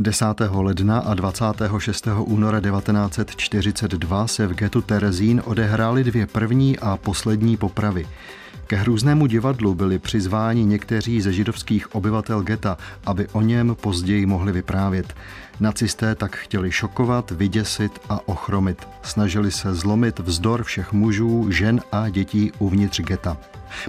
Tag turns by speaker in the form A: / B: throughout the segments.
A: 10. ledna a 26. února 1942 se v getu Terezín odehrály dvě první a poslední popravy. Ke hrůznému divadlu byli přizváni někteří ze židovských obyvatel geta, aby o něm později mohli vyprávět. Nacisté tak chtěli šokovat, vyděsit a ochromit. Snažili se zlomit vzdor všech mužů, žen a dětí uvnitř geta.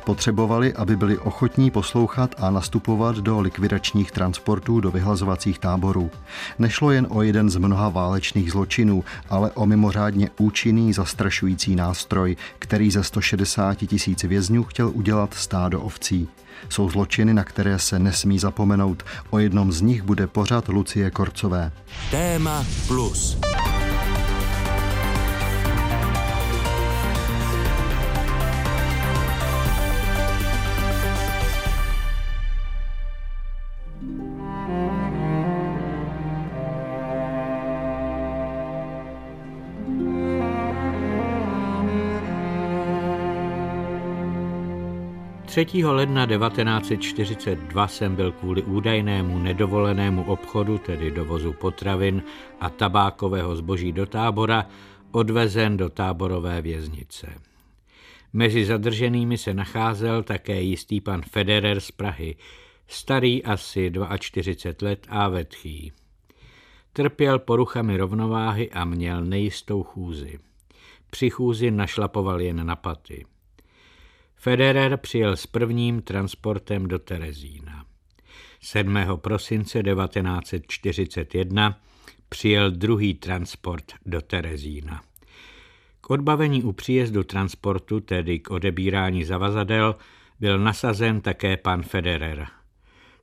A: Potřebovali, aby byli ochotní poslouchat a nastupovat do likvidačních transportů do vyhlazovacích táborů. Nešlo jen o jeden z mnoha válečných zločinů, ale o mimořádně účinný zastrašující nástroj, který ze 160 tisíc vězňů chtěl udělat stádo ovcí. Jsou zločiny, na které se nesmí zapomenout. O jednom z nich bude pořad Lucie Korcové. Téma plus.
B: 3. ledna 1942 jsem byl kvůli údajnému nedovolenému obchodu, tedy dovozu potravin a tabákového zboží do tábora, odvezen do táborové věznice. Mezi zadrženými se nacházel také jistý pan Federer z Prahy, starý asi 42 let a vetchý. Trpěl poruchami rovnováhy a měl nejistou chůzi. Při chůzi našlapoval jen na paty. Federer přijel s prvním transportem do Terezína. 7. prosince 1941 přijel druhý transport do Terezína. K odbavení u příjezdu transportu, tedy k odebírání zavazadel, byl nasazen také pan Federer.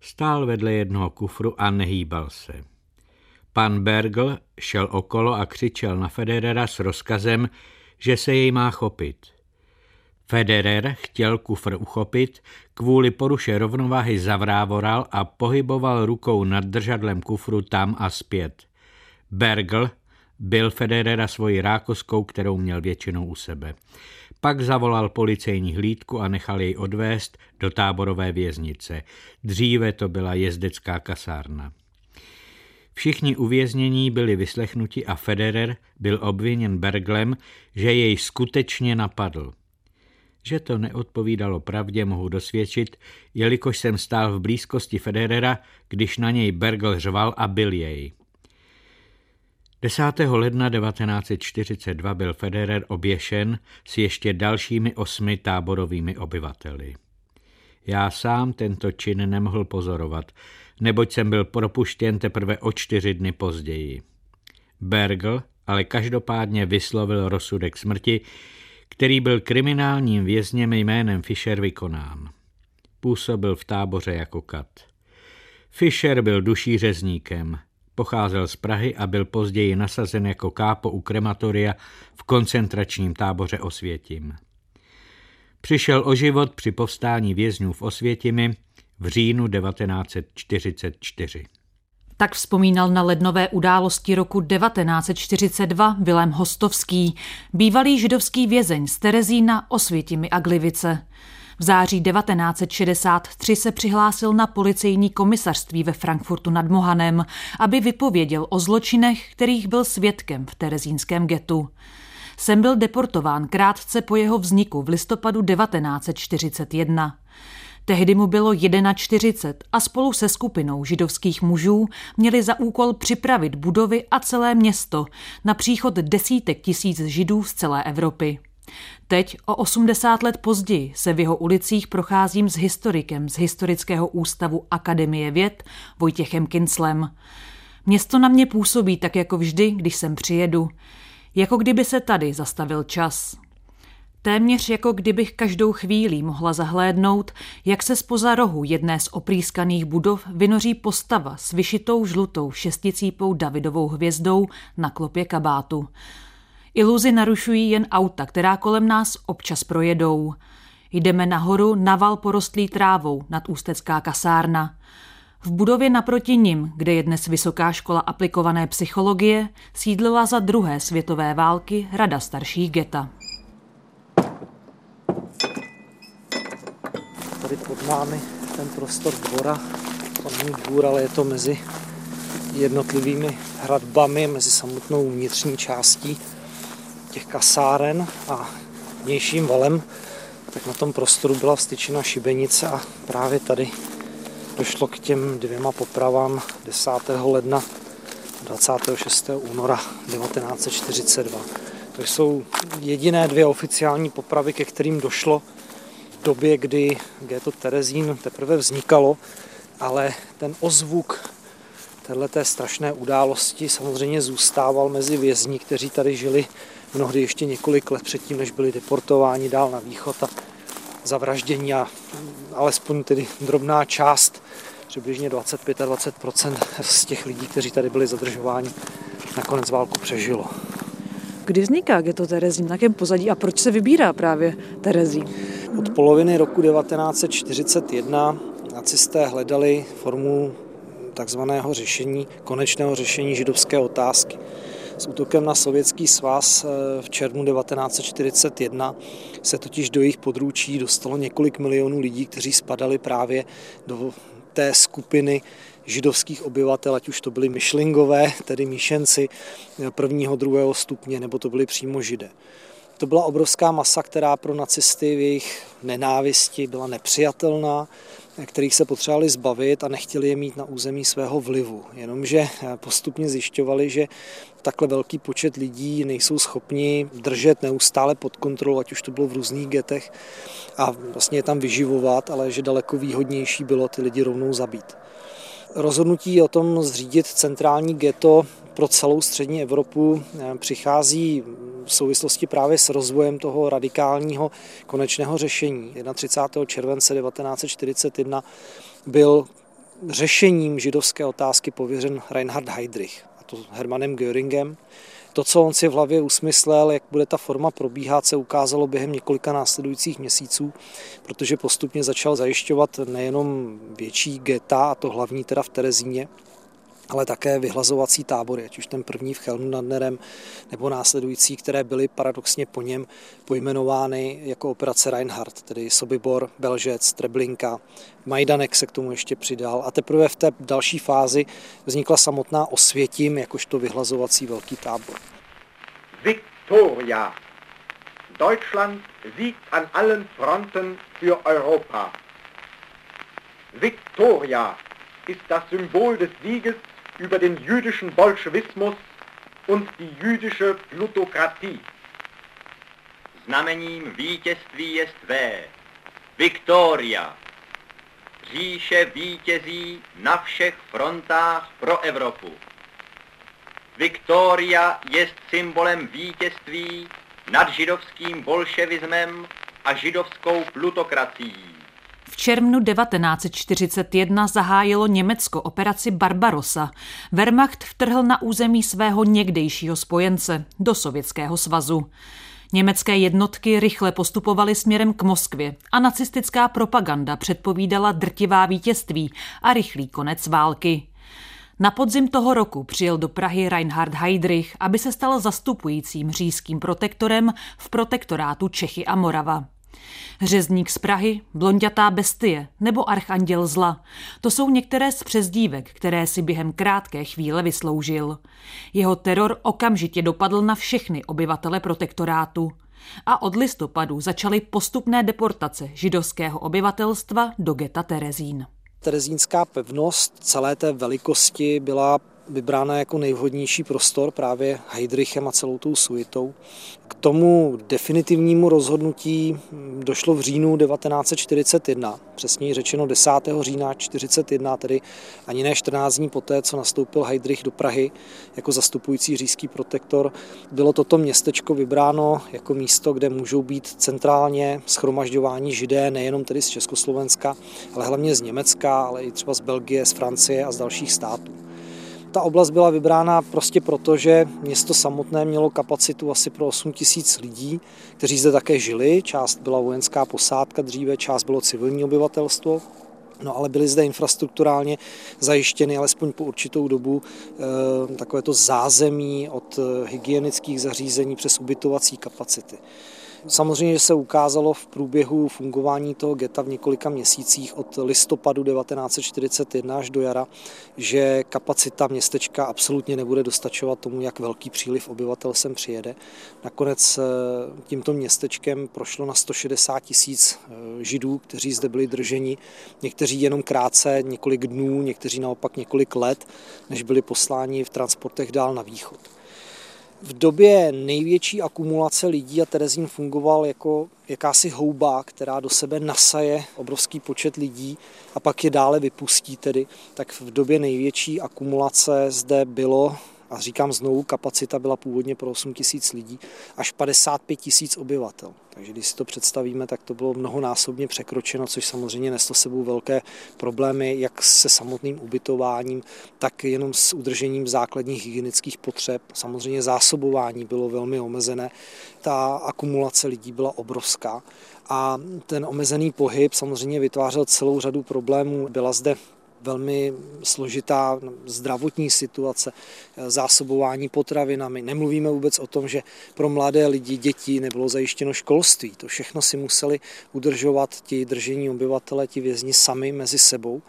B: Stál vedle jednoho kufru a nehýbal se. Pan Bergl šel okolo a křičel na Federera s rozkazem, že se jej má chopit – Federer chtěl kufr uchopit, kvůli poruše rovnováhy zavrávoral a pohyboval rukou nad držadlem kufru tam a zpět. Bergl byl Federera svojí rákoskou, kterou měl většinou u sebe. Pak zavolal policejní hlídku a nechal jej odvést do táborové věznice. Dříve to byla jezdecká kasárna. Všichni uvěznění byli vyslechnuti a Federer byl obviněn Berglem, že jej skutečně napadl. Že to neodpovídalo pravdě, mohu dosvědčit, jelikož jsem stál v blízkosti Federera, když na něj Bergel řval a byl jej. 10. ledna 1942 byl Federer oběšen s ještě dalšími osmi táborovými obyvateli. Já sám tento čin nemohl pozorovat, neboť jsem byl propuštěn teprve o čtyři dny později. Bergel ale každopádně vyslovil rozsudek smrti, který byl kriminálním vězněm jménem Fischer vykonán. Působil v táboře jako kat. Fischer byl duší řezníkem, pocházel z Prahy a byl později nasazen jako kápo u krematoria v koncentračním táboře Osvětim. Přišel o život při povstání vězňů v Osvětimi v říjnu 1944.
C: Tak vzpomínal na lednové události roku 1942 Vilém Hostovský, bývalý židovský vězeň z Terezína, Osvětimi a Glivice. V září 1963 se přihlásil na policejní komisařství ve Frankfurtu nad Mohanem, aby vypověděl o zločinech, kterých byl svědkem v terezínském getu. Sem byl deportován krátce po jeho vzniku v listopadu 1941. Tehdy mu bylo 41 a spolu se skupinou židovských mužů měli za úkol připravit budovy a celé město na příchod desítek tisíc židů z celé Evropy. Teď, o 80 let později, se v jeho ulicích procházím s historikem z Historického ústavu Akademie věd Vojtěchem Kinclem. Město na mě působí tak jako vždy, když sem přijedu. Jako kdyby se tady zastavil čas. Téměř jako kdybych každou chvíli mohla zahlédnout, jak se spoza rohu jedné z oprýskaných budov vynoří postava s vyšitou žlutou šesticípou Davidovou hvězdou na klopě kabátu. Iluzi narušují jen auta, která kolem nás občas projedou. Jdeme nahoru na val porostlý trávou nad Ústecká kasárna. V budově naproti nim, kde je dnes Vysoká škola aplikované psychologie, sídlila za druhé světové války Rada starších geta.
D: Tady pod námi ten prostor dvora. To není dvůr, ale je to mezi jednotlivými hradbami, mezi samotnou vnitřní částí těch kasáren a vnějším valem, tak na tom prostoru byla vstyčena šibenice a právě tady došlo k těm dvěma popravám 10. ledna 26. února 1942. To jsou jediné dvě oficiální popravy, ke kterým došlo době, kdy Ghetto Terezín teprve vznikalo, ale ten ozvuk této strašné události samozřejmě zůstával mezi vězni, kteří tady žili mnohdy ještě několik let předtím, než byli deportováni dál na východ a zavraždění a alespoň tedy drobná část, přibližně 25-20% z těch lidí, kteří tady byli zadržováni, nakonec válku přežilo.
E: Kdy vzniká ghetto Terezín, na jakém pozadí a proč se vybírá právě Terezín?
D: Od poloviny roku 1941 nacisté hledali formu takzvaného řešení, konečného řešení židovské otázky. S útokem na Sovětský svaz eh, v červnu 1941 se totiž do jejich područí dostalo několik milionů lidí, kteří spadali právě do té skupiny židovských obyvatel, ať už to byli myšlingové, tedy míšenci prvního, druhého stupně, nebo to byli přímo židé. To byla obrovská masa, která pro nacisty v jejich nenávisti byla nepřijatelná, kterých se potřebovali zbavit a nechtěli je mít na území svého vlivu. Jenomže postupně zjišťovali, že takhle velký počet lidí nejsou schopni držet neustále pod kontrolou, ať už to bylo v různých getech a vlastně je tam vyživovat, ale že daleko výhodnější bylo ty lidi rovnou zabít. Rozhodnutí o tom zřídit centrální ghetto pro celou střední Evropu eh, přichází v souvislosti právě s rozvojem toho radikálního konečného řešení. 31. července 1941 byl řešením židovské otázky pověřen Reinhard Heydrich, a to Hermanem Göringem. To, co on si v hlavě usmyslel, jak bude ta forma probíhat, se ukázalo během několika následujících měsíců, protože postupně začal zajišťovat nejenom větší geta, a to hlavní teda v Terezíně, ale také vyhlazovací tábory, ať už ten první v Chelmu nad Nerem, nebo následující, které byly paradoxně po něm pojmenovány jako operace Reinhardt, tedy Sobibor, Belžec, Treblinka, Majdanek se k tomu ještě přidal a teprve v té další fázi vznikla samotná Osvětim, jakožto vyhlazovací velký tábor.
F: Victoria! Deutschland siegt an allen Fronten für Europa. Victoria ist das Symbol des Sieges über den jüdischen Bolschewismus und die jüdische Plutokratie.
G: Znamením vítězství je tvé, Viktoria. Říše vítězí na všech frontách pro Evropu. Viktoria je symbolem vítězství nad židovským bolševismem a židovskou plutokracií.
C: Červnu 1941 zahájilo Německo operaci Barbarossa. Wehrmacht vtrhl na území svého někdejšího spojence, do Sovětského svazu. Německé jednotky rychle postupovaly směrem k Moskvě a nacistická propaganda předpovídala drtivá vítězství a rychlý konec války. Na podzim toho roku přijel do Prahy Reinhard Heydrich, aby se stal zastupujícím říjským protektorem v protektorátu Čechy a Morava. Řezník z Prahy, blondětá bestie nebo archanděl zla. To jsou některé z přezdívek, které si během krátké chvíle vysloužil. Jeho teror okamžitě dopadl na všechny obyvatele protektorátu. A od listopadu začaly postupné deportace židovského obyvatelstva do geta Terezín.
D: Terezínská pevnost celé té velikosti byla vybrána jako nejvhodnější prostor právě Heidrichem a celou tou suitou. K tomu definitivnímu rozhodnutí došlo v říjnu 1941, přesněji řečeno 10. října 1941, tedy ani ne 14 dní poté, co nastoupil Heidrich do Prahy jako zastupující říšský protektor. Bylo toto městečko vybráno jako místo, kde můžou být centrálně schromažďováni židé nejenom tedy z Československa, ale hlavně z Německa, ale i třeba z Belgie, z Francie a z dalších států. Ta oblast byla vybrána prostě proto, že město samotné mělo kapacitu asi pro 8 tisíc lidí, kteří zde také žili. Část byla vojenská posádka dříve, část bylo civilní obyvatelstvo. No ale byly zde infrastrukturálně zajištěny alespoň po určitou dobu e, takovéto zázemí od hygienických zařízení přes ubytovací kapacity. Samozřejmě se ukázalo v průběhu fungování toho geta v několika měsících od listopadu 1941 až do jara, že kapacita městečka absolutně nebude dostačovat tomu, jak velký příliv obyvatel sem přijede. Nakonec eh, tímto městečkem prošlo na 160 tisíc eh, židů, kteří zde byli drženi, někteří jenom krátce, několik dnů, někteří naopak několik let, než byli posláni v transportech dál na východ. V době největší akumulace lidí a Terezín fungoval jako jakási houba, která do sebe nasaje obrovský počet lidí a pak je dále vypustí tedy, tak v době největší akumulace zde bylo a říkám znovu, kapacita byla původně pro 8 tisíc lidí, až 55 tisíc obyvatel. Takže když si to představíme, tak to bylo mnohonásobně překročeno, což samozřejmě neslo sebou velké problémy, jak se samotným ubytováním, tak jenom s udržením základních hygienických potřeb. Samozřejmě zásobování bylo velmi omezené, ta akumulace lidí byla obrovská a ten omezený pohyb samozřejmě vytvářel celou řadu problémů. Byla zde velmi složitá zdravotní situace, zásobování potravinami. Nemluvíme vůbec o tom, že pro mladé lidi, děti nebylo zajištěno školství. To všechno si museli udržovat ti držení obyvatele, ti vězni sami mezi sebou.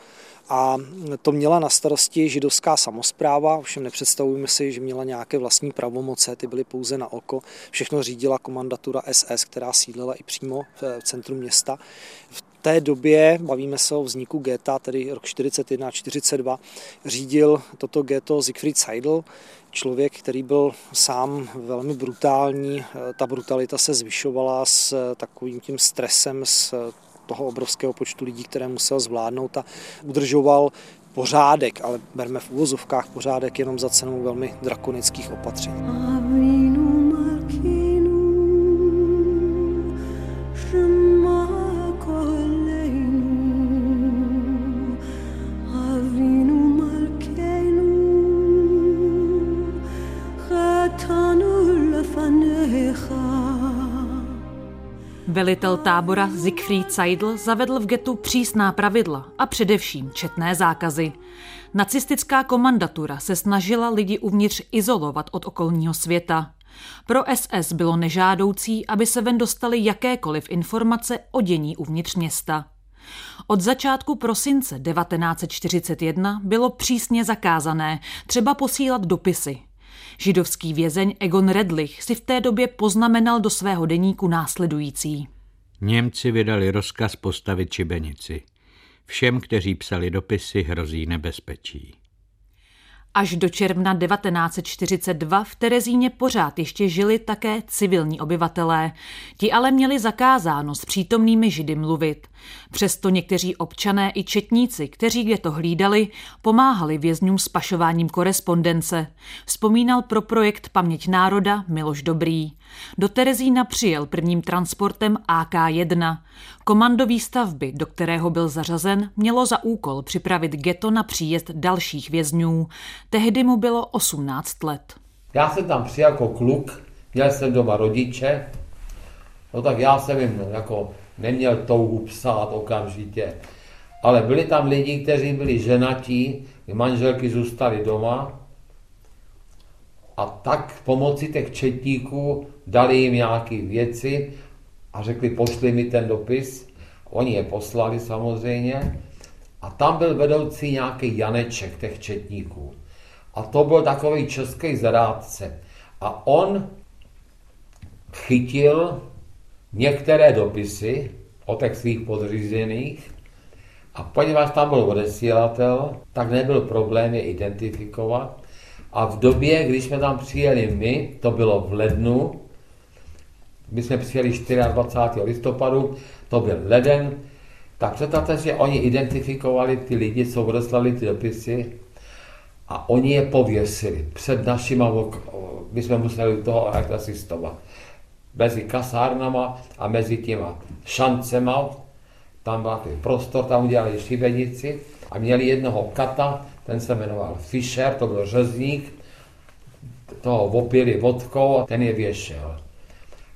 D: A to měla na starosti židovská samozpráva, ovšem nepředstavujeme si, že měla nějaké vlastní pravomoce, ty byly pouze na oko. Všechno řídila komandatura SS, která sídlila i přímo v centru města. V té době, bavíme se o vzniku geta, tedy rok 41 a 42, řídil toto geto Siegfried Seidel, člověk, který byl sám velmi brutální. Ta brutalita se zvyšovala s takovým tím stresem, s toho obrovského počtu lidí, které musel zvládnout a udržoval pořádek, ale berme v úvozovkách pořádek jenom za cenu velmi drakonických opatření.
C: Velitel tábora Siegfried Seidl zavedl v getu přísná pravidla a především četné zákazy. Nacistická komandatura se snažila lidi uvnitř izolovat od okolního světa. Pro SS bylo nežádoucí, aby se ven dostaly jakékoliv informace o dění uvnitř města. Od začátku prosince 1941 bylo přísně zakázané třeba posílat dopisy, Židovský vězeň Egon Redlich si v té době poznamenal do svého deníku následující.
B: Němci vydali rozkaz postavit čibenici. Všem, kteří psali dopisy, hrozí nebezpečí.
C: Až do června 1942 v Terezíně pořád ještě žili také civilní obyvatelé. Ti ale měli zakázáno s přítomnými židy mluvit. Přesto někteří občané i četníci, kteří kde to hlídali, pomáhali vězňům s pašováním korespondence. Vzpomínal pro projekt Paměť národa Miloš Dobrý. Do Terezína přijel prvním transportem AK-1. Komando výstavby, do kterého byl zařazen, mělo za úkol připravit geto na příjezd dalších vězňů. Tehdy mu bylo 18 let.
H: Já jsem tam přijel jako kluk, měl jsem doma rodiče, no tak já jsem jim jako neměl touhu psát okamžitě. Ale byli tam lidi, kteří byli ženatí, manželky zůstaly doma a tak pomocí těch četníků dali jim nějaké věci a řekli, pošli mi ten dopis. Oni je poslali samozřejmě. A tam byl vedoucí nějaký Janeček těch četníků. A to byl takový český zrádce. A on chytil některé dopisy od těch svých podřízených a poněvadž tam byl odesílatel, tak nebyl problém je identifikovat. A v době, když jsme tam přijeli my, to bylo v lednu, my jsme přijeli 24. listopadu, to byl leden, tak představte, že oni identifikovali ty lidi, co odeslali ty dopisy a oni je pověsili před našima, my jsme museli toho asistovat mezi kasárnama a mezi těma šancema. Tam byl prostor, tam udělali šibenici a měli jednoho kata, ten se jmenoval Fischer, to byl řezník, toho opili vodkou a ten je věšel.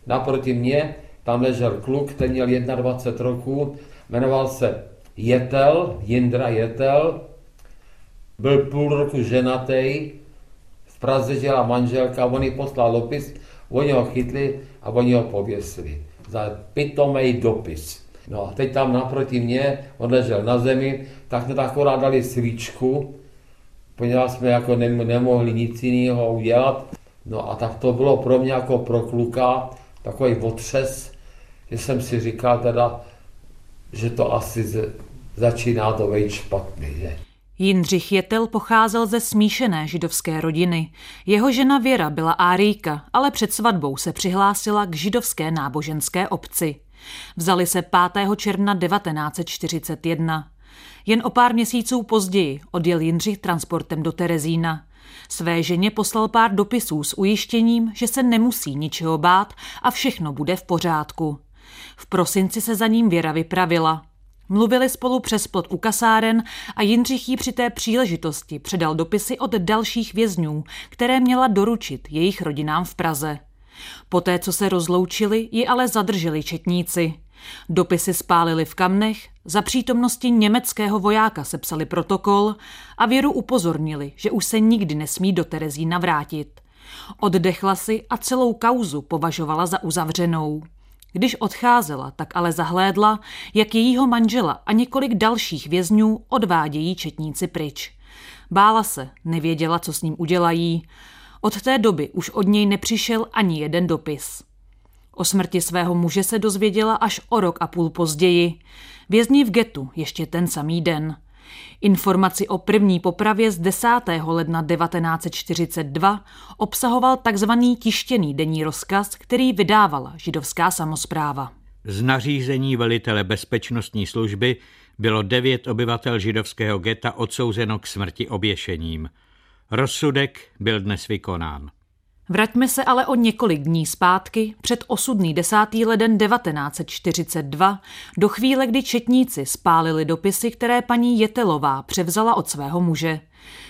H: Naproti mě tam ležel kluk, ten měl 21 roků, jmenoval se Jetel, Jindra Jetel, byl půl roku ženatý, v Praze žila manželka, on jí poslal dopis, oni ho chytli a oni ho pověsili. za pitomej dopis. No a teď tam naproti mě, on ležel na zemi, tak jsme akorát dali svíčku, poněvadž jsme jako nemohli nic jiného udělat. No a tak to bylo pro mě jako pro kluka takový otřes, že jsem si říkal teda, že to asi začíná to být špatný. Že?
C: Jindřich Jetel pocházel ze smíšené židovské rodiny. Jeho žena Věra byla árijka, ale před svatbou se přihlásila k židovské náboženské obci. Vzali se 5. června 1941. Jen o pár měsíců později odjel Jindřich transportem do Terezína. Své ženě poslal pár dopisů s ujištěním, že se nemusí ničeho bát a všechno bude v pořádku. V prosinci se za ním Věra vypravila. Mluvili spolu přes plot u kasáren a Jindřich jí při té příležitosti předal dopisy od dalších vězňů, které měla doručit jejich rodinám v Praze. Poté, co se rozloučili, ji ale zadrželi četníci. Dopisy spálili v kamnech, za přítomnosti německého vojáka sepsali protokol a věru upozornili, že už se nikdy nesmí do Terezína vrátit. Oddechla si a celou kauzu považovala za uzavřenou. Když odcházela, tak ale zahlédla, jak jejího manžela a několik dalších vězňů odvádějí četníci pryč. Bála se, nevěděla, co s ním udělají. Od té doby už od něj nepřišel ani jeden dopis. O smrti svého muže se dozvěděla až o rok a půl později. Vězni v getu ještě ten samý den. Informaci o první popravě z 10. ledna 1942 obsahoval tzv. tištěný denní rozkaz, který vydávala židovská samozpráva.
B: Z nařízení velitele bezpečnostní služby bylo devět obyvatel židovského geta odsouzeno k smrti oběšením. Rozsudek byl dnes vykonán.
C: Vraťme se ale o několik dní zpátky, před osudný 10. leden 1942, do chvíle, kdy četníci spálili dopisy, které paní Jetelová převzala od svého muže.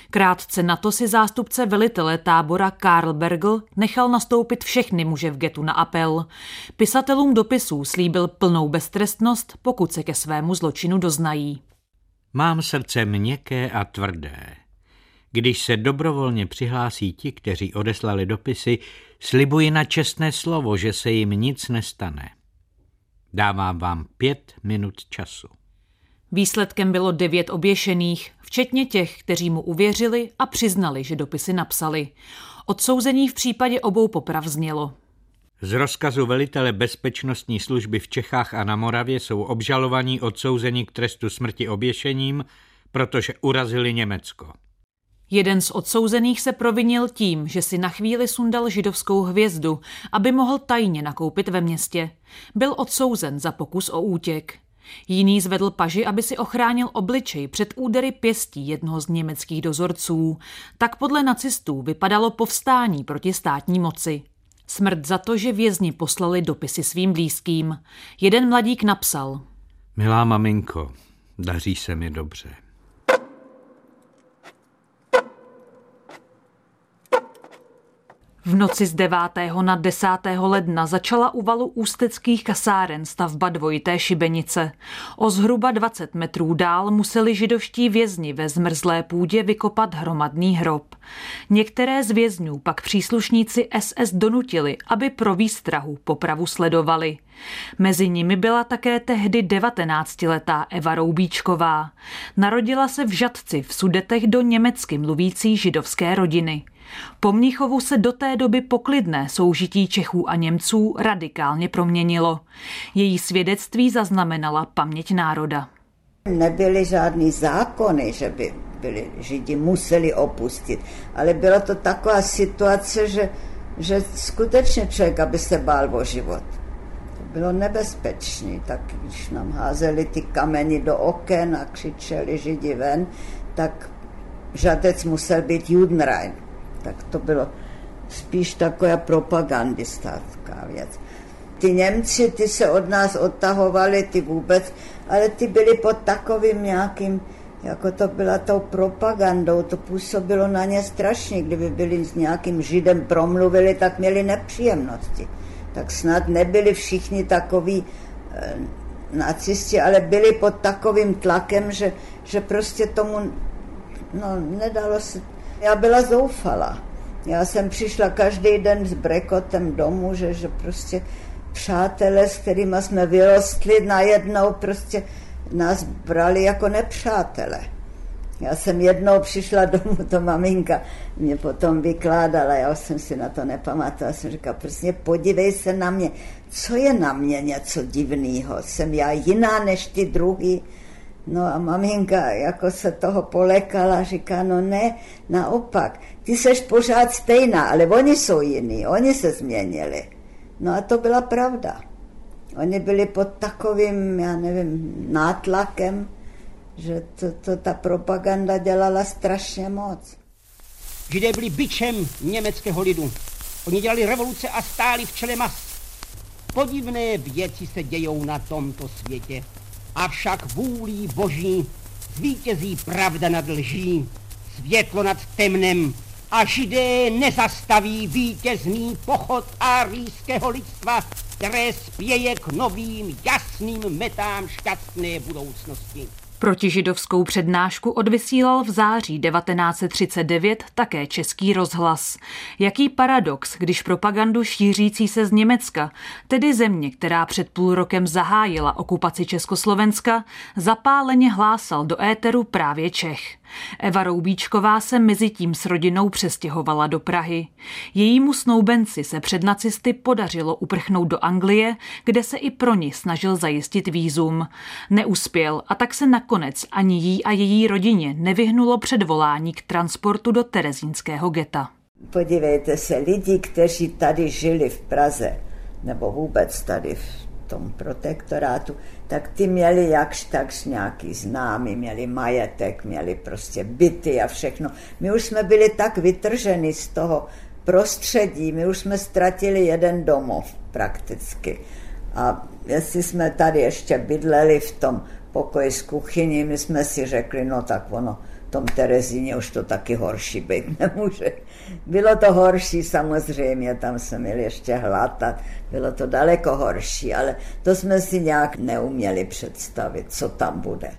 C: Krátce na to si zástupce velitele tábora Karl Bergl nechal nastoupit všechny muže v getu na apel. Pisatelům dopisů slíbil plnou beztrestnost, pokud se ke svému zločinu doznají.
B: Mám srdce měkké a tvrdé. Když se dobrovolně přihlásí ti, kteří odeslali dopisy, slibuji na čestné slovo, že se jim nic nestane. Dávám vám pět minut času.
C: Výsledkem bylo devět oběšených, včetně těch, kteří mu uvěřili a přiznali, že dopisy napsali. Odsouzení v případě obou poprav znělo.
B: Z rozkazu velitele bezpečnostní služby v Čechách a na Moravě jsou obžalovaní odsouzení k trestu smrti oběšením, protože urazili Německo.
C: Jeden z odsouzených se provinil tím, že si na chvíli sundal židovskou hvězdu, aby mohl tajně nakoupit ve městě. Byl odsouzen za pokus o útěk. Jiný zvedl paži, aby si ochránil obličej před údery pěstí jednoho z německých dozorců. Tak podle nacistů vypadalo povstání proti státní moci. Smrt za to, že vězni poslali dopisy svým blízkým. Jeden mladík napsal.
B: Milá maminko, daří se mi dobře.
C: V noci z 9. na 10. ledna začala u valu ústeckých kasáren stavba dvojité šibenice. O zhruba 20 metrů dál museli židovští vězni ve zmrzlé půdě vykopat hromadný hrob. Některé z vězňů pak příslušníci SS donutili, aby pro výstrahu popravu sledovali. Mezi nimi byla také tehdy 19-letá Eva Roubíčková. Narodila se v Žadci v Sudetech do německy mluvící židovské rodiny. Po Mnichovu se do té doby poklidné soužití Čechů a Němců radikálně proměnilo. Její svědectví zaznamenala paměť národa.
I: Nebyly žádný zákony, že by byli Židi museli opustit, ale byla to taková situace, že, že skutečně člověk, aby se bál o život. Bylo nebezpečné, tak když nám házeli ty kameny do oken a křičeli Židi ven, tak žadec musel být Judenrein tak to bylo spíš taková propagandistická věc. Ty Němci, ty se od nás odtahovali, ty vůbec, ale ty byli pod takovým nějakým, jako to byla tou propagandou, to působilo na ně strašně, kdyby byli s nějakým židem promluvili, tak měli nepříjemnosti. Tak snad nebyli všichni takový e, nacisti, ale byli pod takovým tlakem, že, že prostě tomu no, nedalo se já byla zoufala. Já jsem přišla každý den s brekotem domů, že, že prostě přátelé, s kterými jsme vyrostli, najednou prostě nás brali jako nepřátele. Já jsem jednou přišla domů, to maminka mě potom vykládala, já jsem si na to nepamatovala, jsem říkala, prostě podívej se na mě, co je na mě něco divného, jsem já jiná než ty druhý, No a maminka jako se toho polekala, říká, no ne, naopak, ty seš pořád stejná, ale oni jsou jiní, oni se změnili. No a to byla pravda. Oni byli pod takovým, já nevím, nátlakem, že to, to ta propaganda dělala strašně moc.
J: Židé byli byčem německého lidu. Oni dělali revoluce a stáli v čele mas. Podivné věci se dějou na tomto světě. Avšak vůlí boží zvítězí pravda nad lží, světlo nad temnem a židé nezastaví vítězný pochod árijského lidstva, které spěje k novým jasným metám šťastné budoucnosti.
C: Protižidovskou přednášku odvysílal v září 1939 také Český rozhlas. Jaký paradox, když propagandu šířící se z Německa, tedy země, která před půl rokem zahájila okupaci Československa, zapáleně hlásal do éteru právě Čech. Eva Roubíčková se mezi tím s rodinou přestěhovala do Prahy. Jejímu snoubenci se před nacisty podařilo uprchnout do Anglie, kde se i pro ní snažil zajistit výzum. Neuspěl a tak se nakonec ani jí a její rodině nevyhnulo předvolání k transportu do Terezínského geta.
I: Podívejte se, lidi, kteří tady žili v Praze, nebo vůbec tady v tom protektorátu, tak ty měli jakž takž nějaký známý, měli majetek, měli prostě byty a všechno. My už jsme byli tak vytrženi z toho prostředí, my už jsme ztratili jeden domov prakticky. A jestli jsme tady ještě bydleli v tom pokoji s kuchyní, my jsme si řekli, no tak ono, tom Terezíně už to taky horší být nemůže. Bylo to horší samozřejmě, tam jsme měli ještě hlad a bylo to daleko horší, ale to jsme si nějak neuměli představit, co tam bude.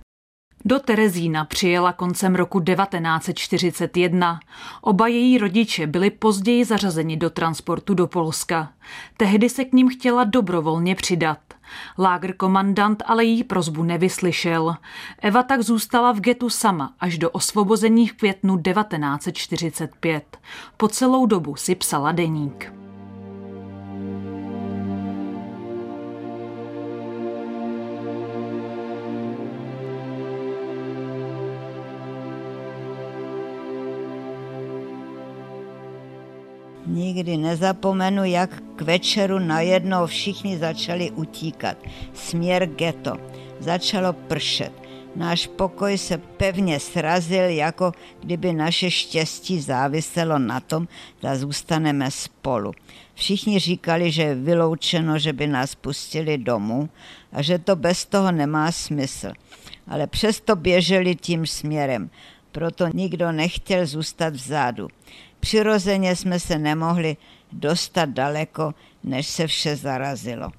C: Do Terezína přijela koncem roku 1941. Oba její rodiče byli později zařazeni do transportu do Polska. Tehdy se k ním chtěla dobrovolně přidat. Lágr komandant ale její prozbu nevyslyšel. Eva tak zůstala v getu sama až do osvobození v květnu 1945. Po celou dobu si psala deník.
I: Nikdy nezapomenu, jak k večeru najednou všichni začali utíkat. Směr ghetto. Začalo pršet. Náš pokoj se pevně srazil, jako kdyby naše štěstí záviselo na tom, zda zůstaneme spolu. Všichni říkali, že je vyloučeno, že by nás pustili domů a že to bez toho nemá smysl. Ale přesto běželi tím směrem, proto nikdo nechtěl zůstat vzadu. Přirozeně jsme se nemohli dostat daleko, než se vše zarazilo.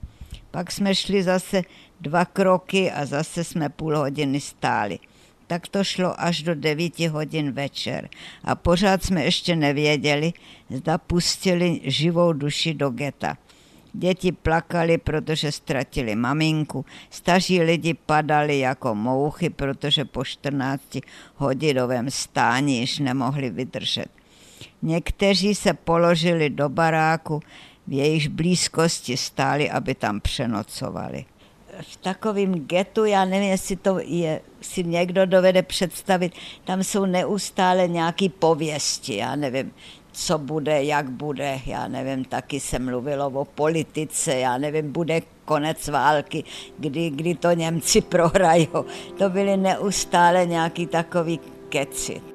I: Pak jsme šli zase dva kroky a zase jsme půl hodiny stáli. Tak to šlo až do devíti hodin večer a pořád jsme ještě nevěděli, zda pustili živou duši do geta. Děti plakali, protože ztratili maminku, staří lidi padali jako mouchy, protože po 14 hodinovém stání již nemohli vydržet. Někteří se položili do baráku, v jejichž blízkosti stáli, aby tam přenocovali. V takovém getu, já nevím, jestli to je, si někdo dovede představit, tam jsou neustále nějaké pověsti, já nevím, co bude, jak bude, já nevím, taky se mluvilo o politice, já nevím, bude konec války, kdy, kdy to Němci prohrajou. To byly neustále nějaký takový keci.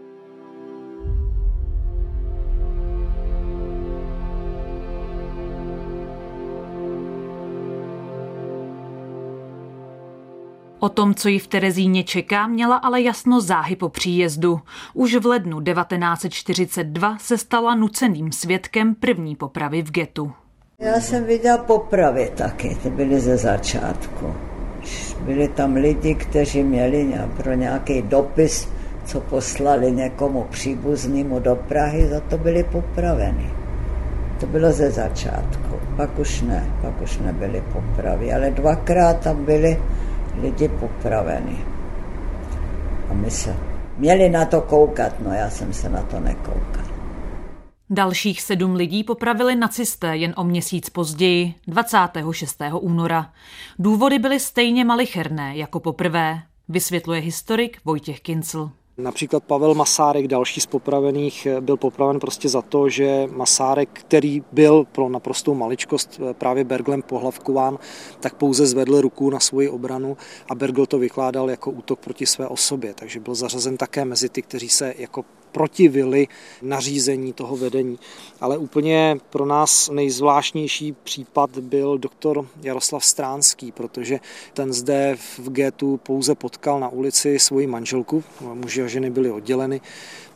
C: O tom, co ji v Terezíně čeká, měla ale jasno záhy po příjezdu. Už v lednu 1942 se stala nuceným svědkem první popravy v getu.
I: Já jsem viděla popravy taky, ty byly ze začátku. Byli tam lidi, kteří měli pro nějaký dopis, co poslali někomu příbuznému do Prahy, za to byli popraveni. To bylo ze začátku, pak už ne, pak už nebyly popravy, ale dvakrát tam byli lidi popraveni. A my se měli na to koukat, no já jsem se na to nekoukal.
C: Dalších sedm lidí popravili nacisté jen o měsíc později, 26. února. Důvody byly stejně malicherné jako poprvé, vysvětluje historik Vojtěch Kincl.
D: Například Pavel Masárek, další z popravených, byl popraven prostě za to, že Masárek, který byl pro naprostou maličkost právě Berglem pohlavkován, tak pouze zvedl ruku na svoji obranu a Bergl to vykládal jako útok proti své osobě. Takže byl zařazen také mezi ty, kteří se jako protivili nařízení toho vedení. Ale úplně pro nás nejzvláštnější případ byl doktor Jaroslav Stránský, protože ten zde v Gétu pouze potkal na ulici svoji manželku, muži a ženy byly odděleny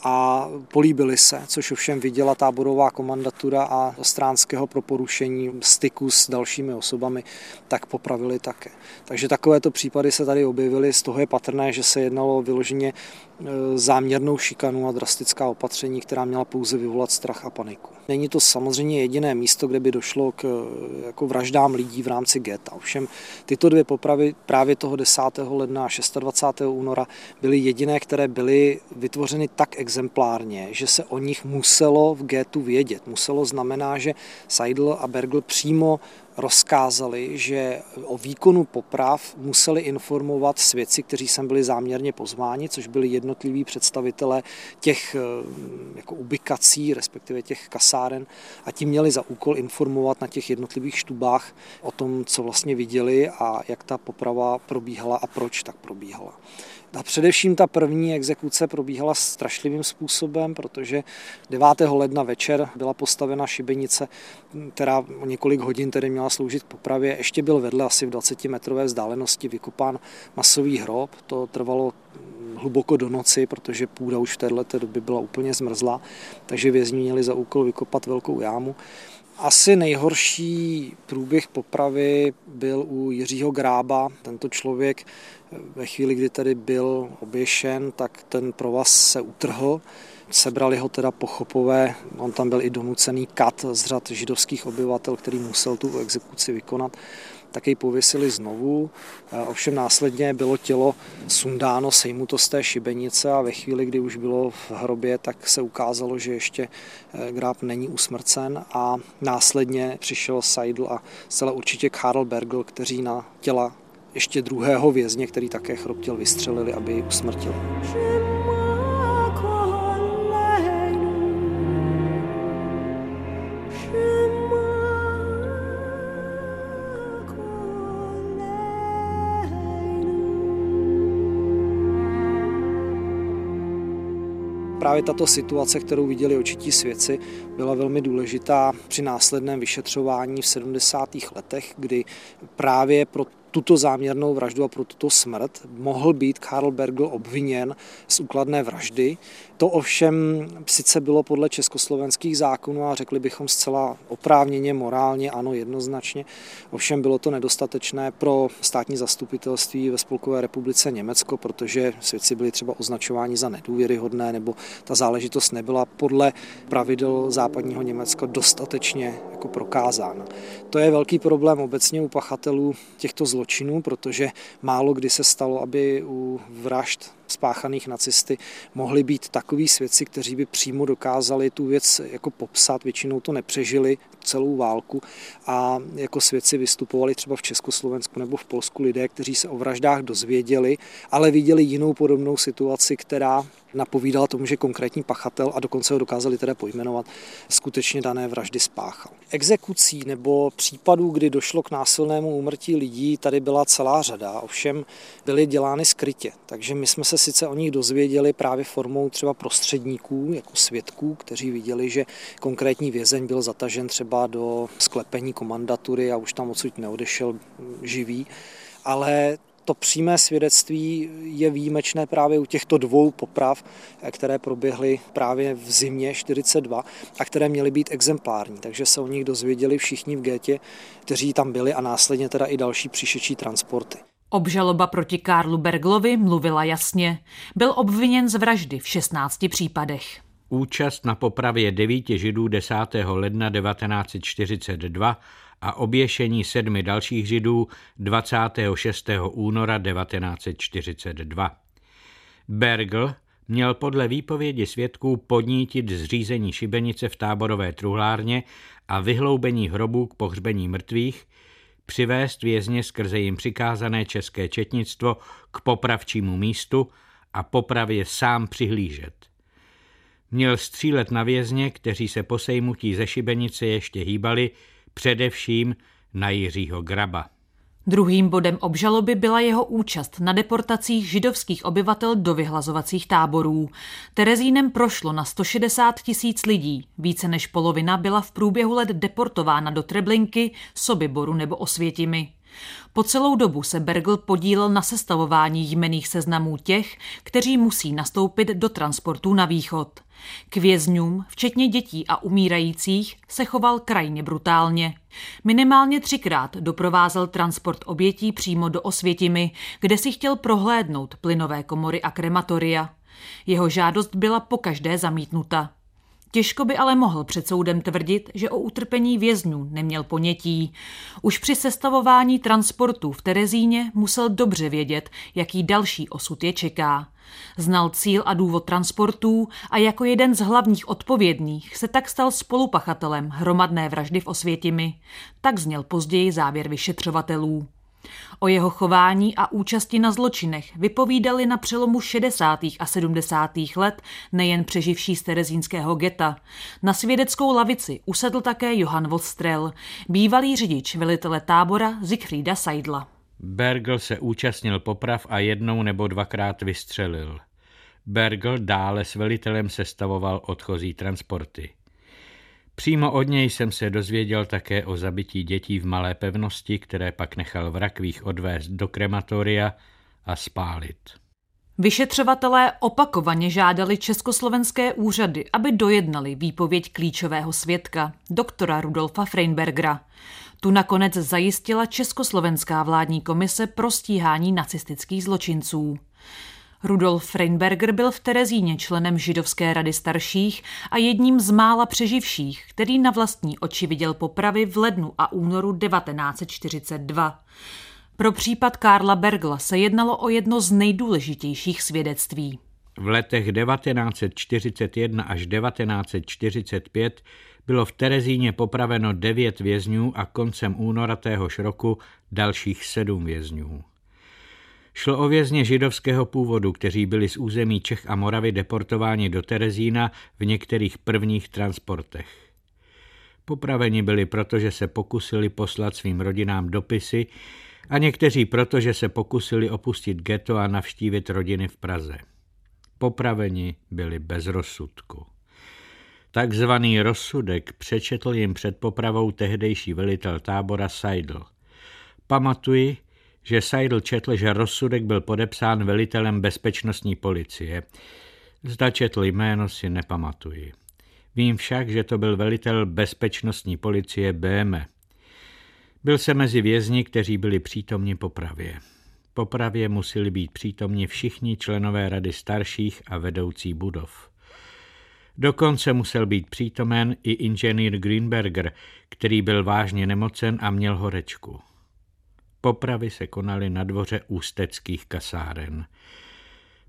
D: a políbili se, což ovšem viděla táborová komandatura a Stránského pro porušení styku s dalšími osobami, tak popravili také. Takže takovéto případy se tady objevily, z toho je patrné, že se jednalo vyloženě e, záměrnou šikanu a drastická opatření, která měla pouze vyvolat strach a paniku. Není to samozřejmě jediné místo, kde by došlo k e, jako vraždám lidí v rámci geta. Ovšem tyto dvě popravy právě toho 10. ledna a 26. února byly jediné, které byly vytvořeny tak exemplárně, že se o nich muselo v getu vědět. Muselo znamená, že Seidel a Bergl přímo rozkázali, že o výkonu poprav museli informovat svědci, kteří sem byli záměrně pozváni, což byli jednotliví představitelé těch eh, jako ubikací, respektive těch kasáren a ti měli za úkol informovat na těch jednotlivých štubách o tom, co vlastně viděli a jak ta poprava probíhala a proč tak probíhala. A především ta první exekuce probíhala strašlivým způsobem, protože 9. ledna večer byla postavena šibenice, která o několik hodin tedy měla sloužit k popravě. Ještě byl vedle asi v 20 metrové vzdálenosti vykopán masový hrob. To trvalo hluboko do noci, protože půda už v této době byla úplně zmrzlá, takže vězni měli za úkol vykopat velkou jámu. Asi nejhorší průběh popravy byl u Jiřího Grába. Tento člověk ve chvíli, kdy tady byl oběšen, tak ten provaz se utrhl. Sebrali ho teda pochopové, on tam byl i donucený kat z řad židovských obyvatel, který musel tu exekuci vykonat tak jej pověsili znovu. Ovšem následně bylo tělo sundáno, sejmuto z té šibenice a ve chvíli, kdy už bylo v hrobě, tak se ukázalo, že ještě eh, Gráb není usmrcen a následně přišel Seidl a zcela určitě Karl Bergel, kteří na těla ještě druhého vězně, který také chroptil, vystřelili, aby ji usmrtili. Právě tato situace, kterou viděli očití svědci, byla velmi důležitá při následném vyšetřování v 70. letech, kdy právě pro tuto záměrnou vraždu a pro tuto smrt mohl být Karl Bergl obviněn z úkladné vraždy. To ovšem sice bylo podle československých zákonů a řekli bychom zcela oprávněně, morálně, ano, jednoznačně. Ovšem bylo to nedostatečné pro státní zastupitelství ve Spolkové republice Německo, protože svědci byli třeba označováni za nedůvěryhodné nebo ta záležitost nebyla podle pravidel západního Německa dostatečně jako prokázána. To je velký problém obecně u pachatelů těchto zločinů zločinů, protože málo kdy se stalo, aby u vražd spáchaných nacisty mohli být takový svědci, kteří by přímo dokázali tu věc jako popsat, většinou to nepřežili celou válku a jako svědci vystupovali třeba v Československu nebo v Polsku lidé, kteří se o vraždách dozvěděli, ale viděli jinou podobnou situaci, která napovídala tomu, že konkrétní pachatel, a dokonce ho dokázali teda pojmenovat, skutečně dané vraždy spáchal. Exekucí nebo případů, kdy došlo k násilnému úmrtí lidí, tady byla celá řada, ovšem byly dělány skrytě. Takže my jsme se sice o nich dozvěděli právě formou třeba prostředníků, jako svědků, kteří viděli, že konkrétní vězeň byl zatažen třeba do sklepení komandatury a už tam odsud neodešel živý, ale to přímé svědectví je výjimečné právě u těchto dvou poprav, které proběhly právě v zimě 42 a které měly být exemplární. Takže se o nich dozvěděli všichni v Gétě, kteří tam byli a následně teda i další příšečí transporty.
C: Obžaloba proti Karlu Berglovi mluvila jasně. Byl obviněn z vraždy v 16 případech.
B: Účast na popravě devíti židů 10. ledna 1942 a oběšení sedmi dalších židů 26. února 1942. Bergl měl podle výpovědi svědků podnítit zřízení šibenice v táborové truhlárně a vyhloubení hrobů k pohřbení mrtvých, přivést vězně skrze jim přikázané české četnictvo k popravčímu místu a popravě sám přihlížet. Měl střílet na vězně, kteří se po sejmutí ze šibenice ještě hýbali, především na Jiřího Graba.
C: Druhým bodem obžaloby byla jeho účast na deportacích židovských obyvatel do vyhlazovacích táborů. Terezínem prošlo na 160 tisíc lidí. Více než polovina byla v průběhu let deportována do Treblinky, Sobiboru nebo Osvětimi. Po celou dobu se Bergl podílel na sestavování jmených seznamů těch, kteří musí nastoupit do transportů na východ. K vězňům, včetně dětí a umírajících, se choval krajně brutálně. Minimálně třikrát doprovázel transport obětí přímo do Osvětimi, kde si chtěl prohlédnout plynové komory a krematoria. Jeho žádost byla pokaždé zamítnuta. Těžko by ale mohl před soudem tvrdit, že o utrpení vězňů neměl ponětí. Už při sestavování transportu v Terezíně musel dobře vědět, jaký další osud je čeká. Znal cíl a důvod transportů a jako jeden z hlavních odpovědných se tak stal spolupachatelem hromadné vraždy v Osvětimi. Tak zněl později závěr vyšetřovatelů. O jeho chování a účasti na zločinech vypovídali na přelomu 60. a 70. let nejen přeživší z terezínského geta. Na svědeckou lavici usedl také Johann Vostrel, bývalý řidič velitele tábora Siegfrieda Seidla.
B: Bergl se účastnil poprav a jednou nebo dvakrát vystřelil. Bergl dále s velitelem sestavoval odchozí transporty. Přímo od něj jsem se dozvěděl také o zabití dětí v malé pevnosti, které pak nechal v rakvích odvést do krematoria a spálit.
C: Vyšetřovatelé opakovaně žádali československé úřady, aby dojednali výpověď klíčového svědka, doktora Rudolfa Freinbergera. Tu nakonec zajistila Československá vládní komise pro stíhání nacistických zločinců. Rudolf Freinberger byl v Terezíně členem židovské rady starších a jedním z mála přeživších, který na vlastní oči viděl popravy v lednu a únoru 1942. Pro případ Karla Bergla se jednalo o jedno z nejdůležitějších svědectví.
B: V letech 1941 až 1945 bylo v Terezíně popraveno devět vězňů a koncem února téhož roku dalších sedm vězňů. Šlo o vězně židovského původu, kteří byli z území Čech a Moravy deportováni do Terezína v některých prvních transportech. Popraveni byli proto, že se pokusili poslat svým rodinám dopisy a někteří proto, že se pokusili opustit ghetto a navštívit rodiny v Praze. Popraveni byli bez rozsudku. Takzvaný rozsudek přečetl jim před popravou tehdejší velitel tábora Seidl. Pamatuji, že Seidl četl, že rozsudek byl podepsán velitelem bezpečnostní policie. Zda četl jméno si nepamatuji. Vím však, že to byl velitel bezpečnostní policie BM. Byl se mezi vězni, kteří byli přítomni popravě. Popravě museli být přítomni všichni členové rady starších a vedoucí budov. Dokonce musel být přítomen i inženýr Greenberger, který byl vážně nemocen a měl horečku. Popravy se konaly na dvoře ústeckých kasáren.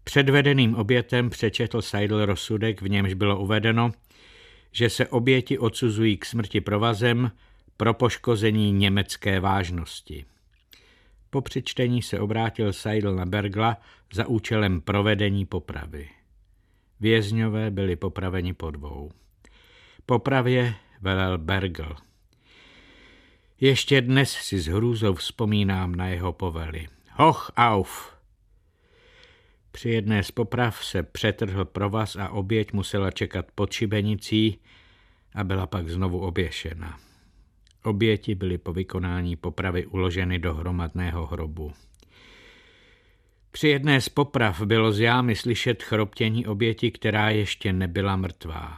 B: Před vedeným obětem přečetl Seidel rozsudek, v němž bylo uvedeno, že se oběti odsuzují k smrti provazem pro poškození německé vážnosti. Po přečtení se obrátil Seidel na Bergla za účelem provedení popravy. Vězňové byli popraveni po dvou. Popravě velel Bergl. Ještě dnes si s hrůzou vzpomínám na jeho povely. Hoch auf! Při jedné z poprav se přetrhl provaz a oběť musela čekat pod šibenicí a byla pak znovu oběšena. Oběti byly po vykonání popravy uloženy do hromadného hrobu. Při jedné z poprav bylo z jámy slyšet chroptění oběti, která ještě nebyla mrtvá.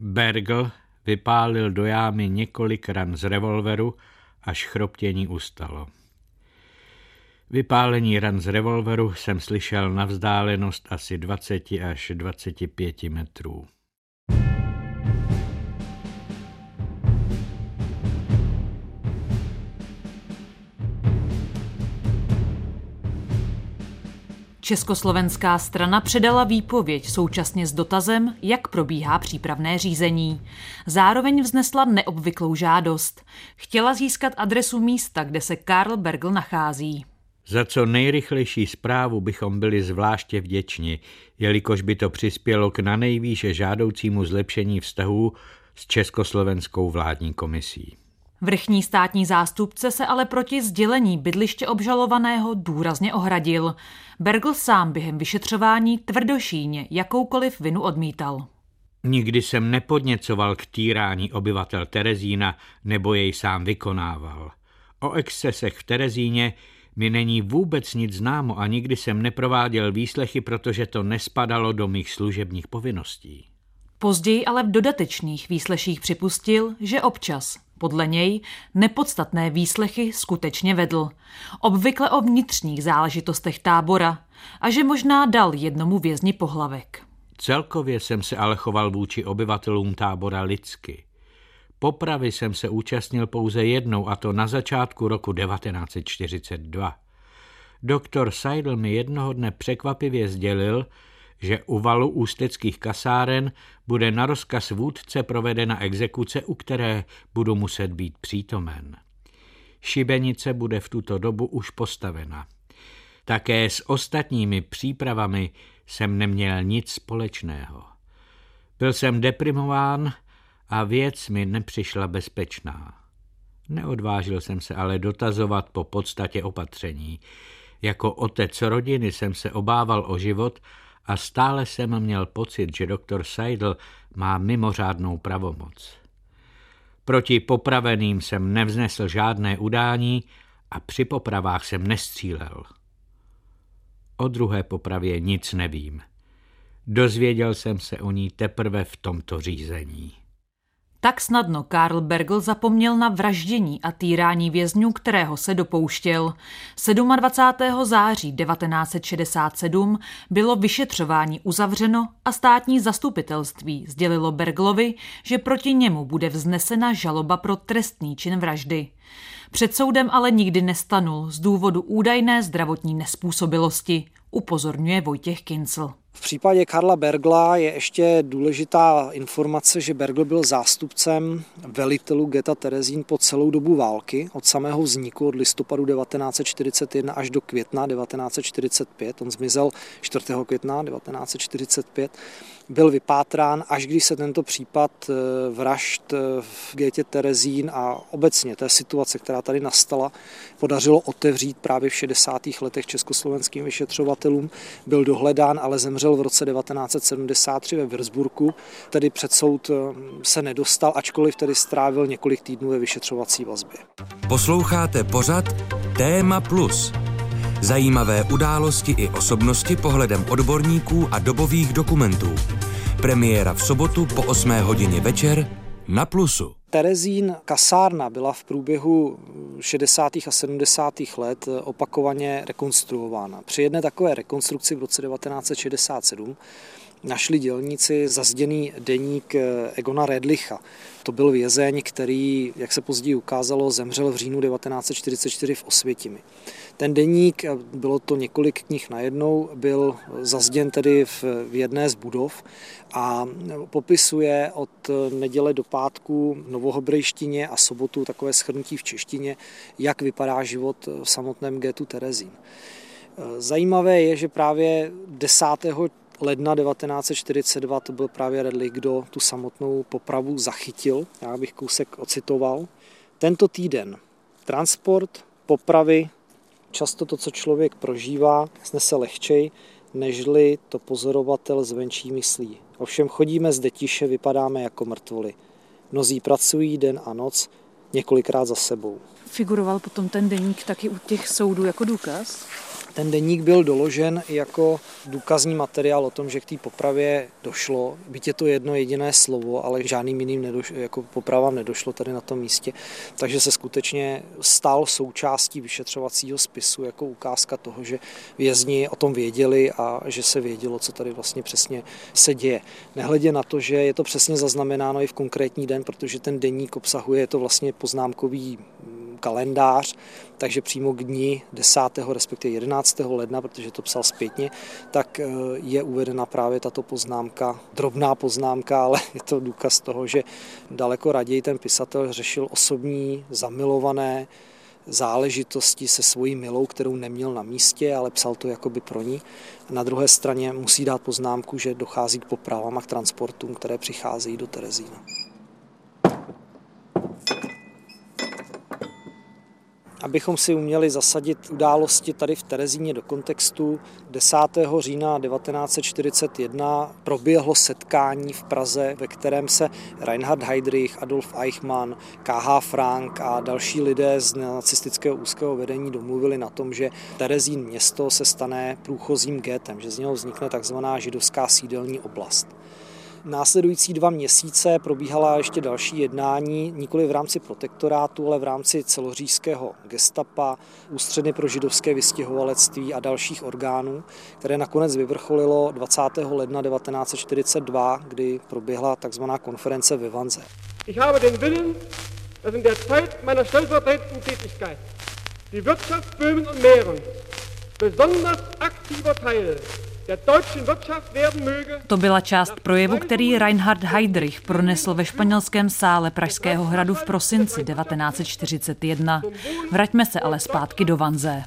B: Bergl vypálil do jámy několik ran z revolveru, až chroptění ustalo. Vypálení ran z revolveru jsem slyšel na vzdálenost asi 20 až 25 metrů.
C: thank you Československá strana předala výpověď současně s dotazem, jak probíhá přípravné řízení. Zároveň vznesla neobvyklou žádost. Chtěla získat adresu místa, kde se Karl Bergl nachází.
B: Za co nejrychlejší zprávu bychom byli zvláště vděční, jelikož by to přispělo k na nejvýše žádoucímu zlepšení vztahů s Československou vládní komisí.
C: Vrchní státní zástupce se ale proti sdělení bydliště obžalovaného důrazně ohradil. Bergl sám během vyšetřování tvrdošíně jakoukoliv vinu odmítal.
B: Nikdy jsem nepodněcoval k týrání obyvatel Terezína nebo jej sám vykonával. O excesech v Terezíně mi není vůbec nic známo a nikdy jsem neprováděl výslechy, protože to nespadalo do mých služebních povinností.
C: Později ale v dodatečných výsleších připustil, že občas, podle něj, nepodstatné výslechy skutečně vedl. Obvykle o vnitřních záležitostech tábora a že možná dal jednomu vězni pohlavek.
B: Celkově jsem se ale choval vůči obyvatelům tábora lidsky. Popravy jsem se účastnil pouze jednou, a to na začátku roku 1942. Doktor Seidel mi jednoho dne překvapivě sdělil, že u valu ústeckých kasáren bude na rozkaz vůdce provedena exekuce, u které budu muset být přítomen. Šibenice bude v tuto dobu už postavena. Také s ostatními přípravami jsem neměl nic společného. Byl jsem deprimován a věc mi nepřišla bezpečná. Neodvážil jsem se ale dotazovat po podstatě opatření. Jako otec rodiny jsem se obával o život a stále jsem měl pocit, že doktor Seidel má mimořádnou pravomoc. Proti popraveným jsem nevznesl žádné udání a při popravách jsem nestřílel. O druhé popravě nic nevím. Dozvěděl jsem se o ní teprve v tomto řízení.
C: Tak snadno Karl Bergl zapomněl na vraždění a týrání vězňů, kterého se dopouštěl. 27. září 1967 bylo vyšetřování uzavřeno a státní zastupitelství sdělilo Berglovi, že proti němu bude vznesena žaloba pro trestný čin vraždy. Před soudem ale nikdy nestanul z důvodu údajné zdravotní nespůsobilosti, upozorňuje Vojtěch Kincl.
D: V případě Karla Bergla je ještě důležitá informace, že Bergl byl zástupcem velitelů geta Terezín po celou dobu války, od samého vzniku, od listopadu 1941 až do května 1945. On zmizel 4. května 1945 byl vypátrán, až když se tento případ eh, vražd eh, v Gétě Terezín a obecně té situace, která tady nastala, podařilo otevřít právě v 60. letech československým vyšetřovatelům. Byl dohledán, ale zemřel v roce 1973 ve Würzburgu, tedy před soud eh, se nedostal, ačkoliv tedy strávil několik týdnů ve vyšetřovací vazbě.
K: Posloucháte pořad Téma Plus. Zajímavé události i osobnosti pohledem odborníků a dobových dokumentů. Premiéra v sobotu po 8 hodině večer na Plusu.
D: Terezín kasárna byla v průběhu 60. a 70. let opakovaně rekonstruována. Při jedné takové rekonstrukci v roce 1967 našli dělníci zazděný deník Egona Redlicha. To byl vězeň, který, jak se později ukázalo, zemřel v říjnu 1944 v Osvětimi. Ten deník, bylo to několik knih najednou, byl zazděn tedy v, jedné z budov a popisuje od neděle do pátku v novohobrejštině a sobotu takové schrnutí v češtině, jak vypadá život v samotném getu Terezín. Zajímavé je, že právě 10 ledna 1942 to byl právě Redley, kdo tu samotnou popravu zachytil. Já bych kousek ocitoval. Tento týden transport, popravy, často to, co člověk prožívá, snese lehčej, nežli to pozorovatel zvenčí myslí. Ovšem chodíme zde tiše, vypadáme jako mrtvoli. Mnozí pracují den a noc, několikrát za sebou.
E: Figuroval potom ten deník taky u těch soudů jako důkaz?
D: Ten deník byl doložen jako důkazní materiál o tom, že k té popravě došlo. Byť je to jedno jediné slovo, ale žádným jiným nedošlo, jako popravám nedošlo tady na tom místě. Takže se skutečně stal součástí vyšetřovacího spisu jako ukázka toho, že vězni o tom věděli a že se vědělo, co tady vlastně přesně se děje. Nehledě na to, že je to přesně zaznamenáno i v konkrétní den, protože ten deník obsahuje, je to vlastně poznámkový kalendář, takže přímo k dní 10. respektive 11. ledna, protože to psal zpětně, tak eh, je uvedena právě tato poznámka, drobná poznámka, ale je to důkaz toho, že daleko raději ten pisatel řešil osobní, zamilované záležitosti se svojí milou, kterou neměl na místě, ale psal to jakoby pro ní. Na druhé straně musí dát poznámku, že dochází k popravám a k transportům, které přicházejí do Terezína. Abychom si uměli zasadit události tady v Terezíně do kontextu, 10. října 1941 proběhlo setkání v Praze, ve kterém se Reinhard Heydrich, Adolf Eichmann, K.H. Frank a další lidé z nacistického úzkého vedení domluvili na tom, že Terezín město se stane průchozím gétem, že z něho vznikne takzvaná židovská sídelní oblast. Následující dva měsíce probíhala ještě další jednání, nikoli v rámci protektorátu, ale v rámci celořížského gestapa, ústředny pro židovské vystěhovalectví a dalších orgánů, které nakonec vyvrcholilo 20. ledna 1942, kdy proběhla tzv. konference ve Vanze. Ich habe den Willen, dass in der Zeit meiner stellvertretenden Tätigkeit die Wirtschaft Böhmen und Mähren besonders aktiver Teil
C: to byla část projevu, který Reinhard Heydrich pronesl ve španělském sále Pražského hradu v prosinci 1941. Vraťme se ale zpátky do Vanze.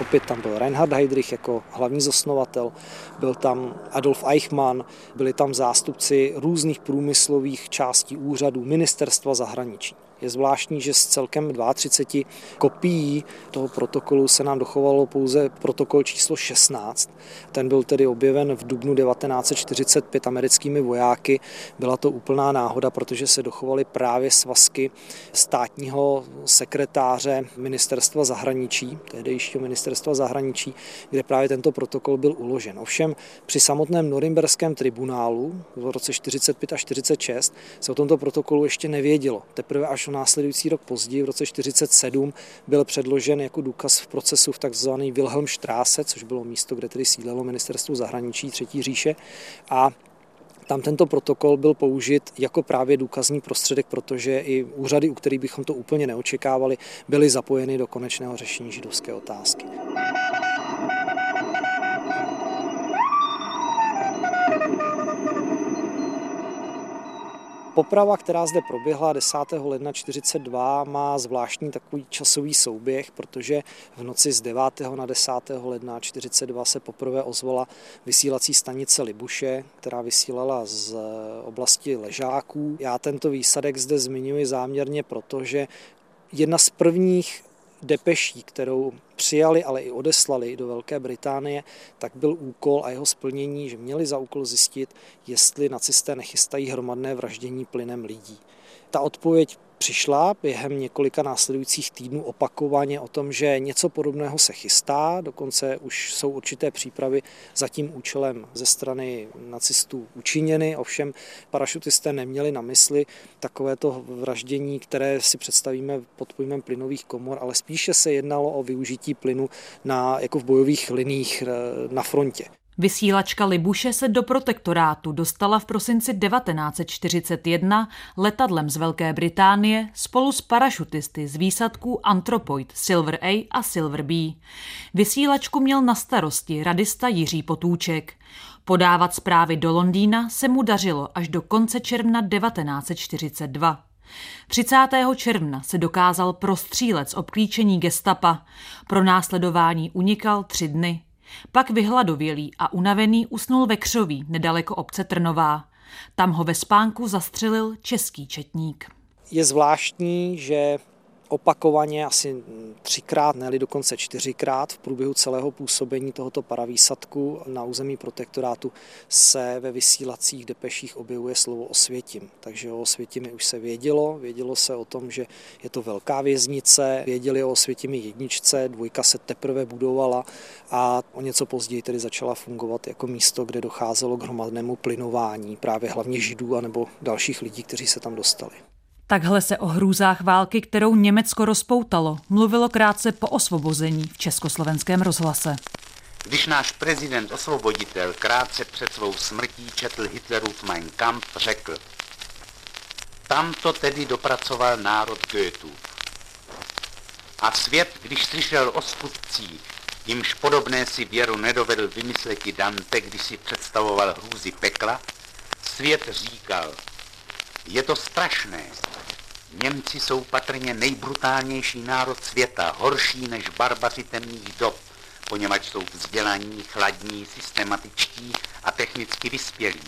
D: Opět tam byl Reinhard Heydrich jako hlavní zasnovatel, byl tam Adolf Eichmann, byli tam zástupci různých průmyslových částí úřadů, ministerstva zahraničí. Je zvláštní, že z celkem 32 kopií toho protokolu se nám dochovalo pouze protokol číslo 16. Ten byl tedy objeven v dubnu 1945 americkými vojáky. Byla to úplná náhoda, protože se dochovaly právě svazky státního sekretáře ministerstva zahraničí, tehdejšího ministerstva zahraničí, kde právě tento protokol byl uložen. Ovšem při samotném norimberském tribunálu v roce 45 a 46 se o tomto protokolu ještě nevědělo. Teprve až o následující rok později, v roce 1947, byl předložen jako důkaz v procesu v takzvaný Wilhelm Straße, což bylo místo, kde tedy sídlelo ministerstvo zahraničí Třetí říše. A tam tento protokol byl použit jako právě důkazní prostředek, protože i úřady, u kterých bychom to úplně neočekávali, byly zapojeny do konečného řešení židovské otázky. Poprava, která zde proběhla 10. ledna 42, má zvláštní takový časový souběh, protože v noci z 9. na 10. ledna 42 se poprvé ozvala vysílací stanice Libuše, která vysílala z oblasti Ležáků. Já tento výsadek zde zmiňuji záměrně, protože jedna z prvních depeší, kterou přijali, ale i odeslali do Velké Británie, tak byl úkol a jeho splnění, že měli za úkol zjistit, jestli nacisté nechystají hromadné vraždění plynem lidí. Ta odpověď přišla během několika následujících týdnů opakovaně o tom, že něco podobného se chystá, dokonce už jsou určité přípravy za tím účelem ze strany nacistů učiněny, ovšem parašutisté neměli na mysli takovéto vraždění, které si představíme pod pojmem plynových komor, ale spíše se jednalo o využití plynu na, jako v bojových liních na frontě.
C: Vysílačka Libuše se do protektorátu dostala v prosinci 1941 letadlem z Velké Británie spolu s parašutisty z výsadků Anthropoid Silver A a Silver B. Vysílačku měl na starosti radista Jiří Potůček. Podávat zprávy do Londýna se mu dařilo až do konce června 1942. 30. června se dokázal prostřílet z obklíčení gestapa. Pro následování unikal tři dny. Pak vyhladovělý a unavený usnul ve křoví nedaleko obce Trnová. Tam ho ve spánku zastřelil český četník.
D: Je zvláštní, že opakovaně asi třikrát, ne dokonce čtyřikrát v průběhu celého působení tohoto paravýsadku na území protektorátu se ve vysílacích depeších objevuje slovo Osvětim. Takže o Osvětimi už se vědělo, vědělo se o tom, že je to velká věznice, věděli o Osvětimi jedničce, dvojka se teprve budovala a o něco později tedy začala fungovat jako místo, kde docházelo k hromadnému plynování právě hlavně židů anebo dalších lidí, kteří se tam dostali.
C: Takhle se o hrůzách války, kterou Německo rozpoutalo, mluvilo krátce po osvobození v československém rozhlase.
L: Když náš prezident osvoboditel krátce před svou smrtí četl Hitlerův Mein Kampf, řekl, tam to tedy dopracoval národ Goethův. A svět, když slyšel o skutcích, jimž podobné si věru nedovedl vymyslet i Dante, když si představoval hrůzy pekla, svět říkal, je to strašné. Němci jsou patrně nejbrutálnější národ světa, horší než barbaři temných dob, poněvadž jsou vzdělaní, chladní, systematičtí a technicky vyspělí.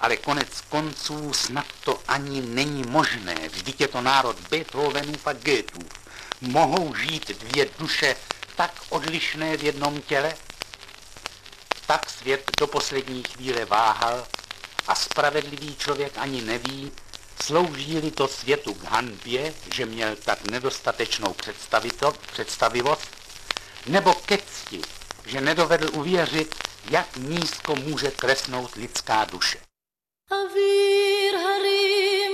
L: Ale konec konců snad to ani není možné. Vždyť je to národ Beethovenův a Goethův. Mohou žít dvě duše tak odlišné v jednom těle? Tak svět do poslední chvíle váhal a spravedlivý člověk ani neví, slouží-li to světu k hanbě, že měl tak nedostatečnou představivost, nebo ke cti, že nedovedl uvěřit, jak nízko může kresnout lidská duše. Avir harim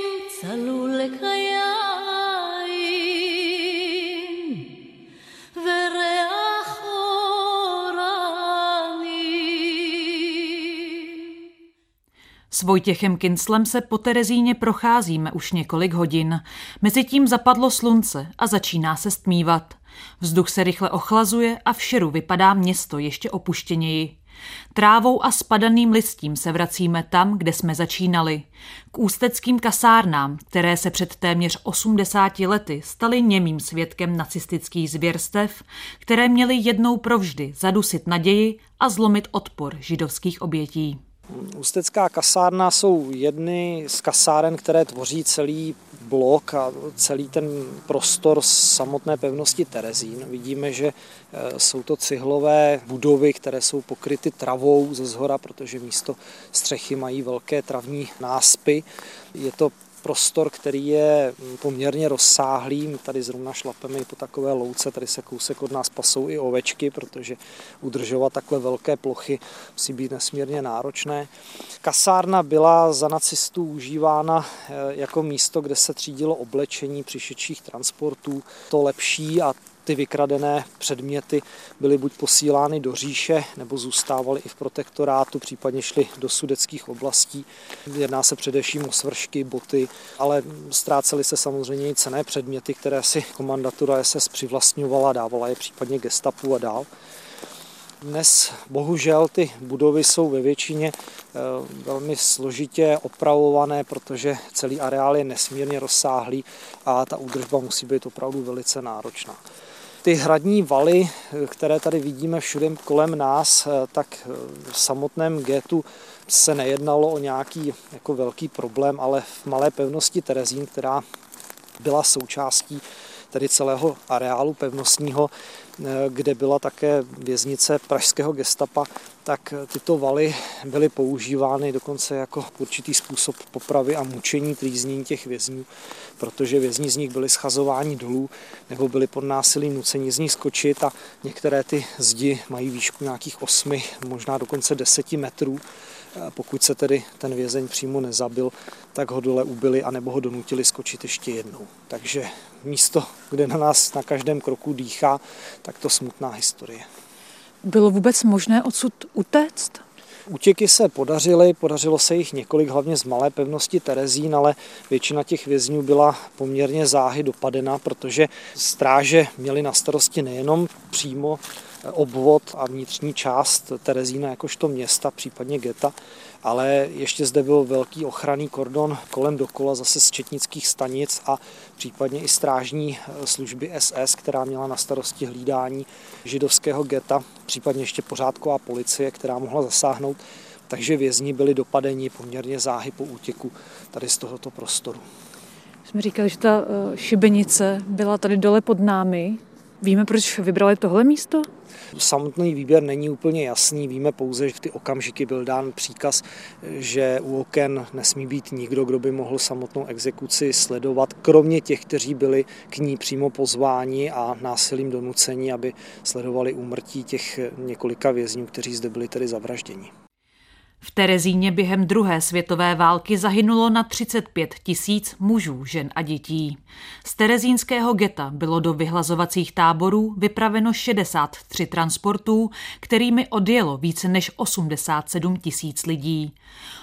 C: S Vojtěchem Kinslem se po Terezíně procházíme už několik hodin. Mezitím zapadlo slunce a začíná se stmívat. Vzduch se rychle ochlazuje a v šeru vypadá město ještě opuštěněji. Trávou a spadaným listím se vracíme tam, kde jsme začínali. K ústeckým kasárnám, které se před téměř 80 lety staly němým svědkem nacistických zvěrstev, které měly jednou provždy zadusit naději a zlomit odpor židovských obětí.
D: Ústecká kasárna jsou jedny z kasáren, které tvoří celý blok a celý ten prostor samotné pevnosti Terezín. Vidíme, že e, jsou to cihlové budovy, které jsou pokryty travou ze zhora, protože místo střechy mají velké travní náspy. Je to prostor, který je poměrně rozsáhlý. My tady zrovna šlapeme i po takové louce, tady se kousek od nás pasou i ovečky, protože udržovat takhle velké plochy musí být nesmírně náročné. Kasárna byla za nacistů užívána eh, jako místo, kde se třídilo oblečení přišedších transportů. To lepší a ty vykradené předměty byly buď posílány do říše, nebo zůstávaly i v protektorátu, případně šly do sudeckých oblastí. Jedná se především o svršky, boty, ale ztrácely se samozřejmě i cené předměty, které si komandatura SS přivlastňovala, dávala je případně gestapu a dál. Dnes bohužel ty budovy jsou ve většině eh, velmi složitě opravované, protože celý areál je nesmírně rozsáhlý a ta údržba musí být opravdu velice náročná. Ty hradní valy, které tady vidíme všude kolem nás, eh, tak eh, v samotném getu se nejednalo o nějaký jako velký problém, ale v malé pevnosti Terezín, která byla součástí tedy celého areálu pevnostního, kde byla také věznice pražského gestapa, tak tyto valy byly používány dokonce jako určitý způsob popravy a mučení, trýznění těch vězňů, protože vězni z nich byli schazováni dolů nebo byli pod násilím nuceni z nich skočit a některé ty zdi mají výšku nějakých 8, možná dokonce 10 metrů. Pokud se tedy ten vězeň přímo nezabil, tak ho dole ubili a nebo ho donutili skočit ještě jednou. Takže místo, kde na nás na každém kroku dýchá, tak to smutná historie.
E: Bylo vůbec možné odsud utéct?
D: Útěky se podařily, podařilo se jich několik, hlavně z malé pevnosti Terezín, ale většina těch vězňů byla poměrně záhy dopadena, protože stráže měly na starosti nejenom přímo obvod a vnitřní část Terezína jakožto města, případně geta, ale ještě zde byl velký ochranný kordon kolem dokola zase z četnických stanic a případně i strážní eh, služby SS, která měla na starosti hlídání židovského geta, případně ještě pořádková policie, která mohla zasáhnout. Takže vězni byli dopadeni poměrně záhy po útěku tady z tohoto prostoru.
E: Jsme říkali, že ta eh, šibenice byla tady dole pod námi. Víme, proč vybrali tohle místo?
D: Samotný výběr není úplně jasný, víme pouze, že v ty okamžiky byl dán příkaz, že u oken nesmí být nikdo, kdo by mohl samotnou exekuci sledovat, kromě těch, kteří byli k ní přímo pozváni a násilím donuceni, aby sledovali úmrtí těch několika vězňů, kteří zde byli tedy zavražděni.
C: V Terezíně během druhé světové války zahynulo na 35 tisíc mužů, žen a dětí. Z terezínského geta bylo do vyhlazovacích táborů vypraveno 63 transportů, kterými odjelo více než 87 tisíc lidí.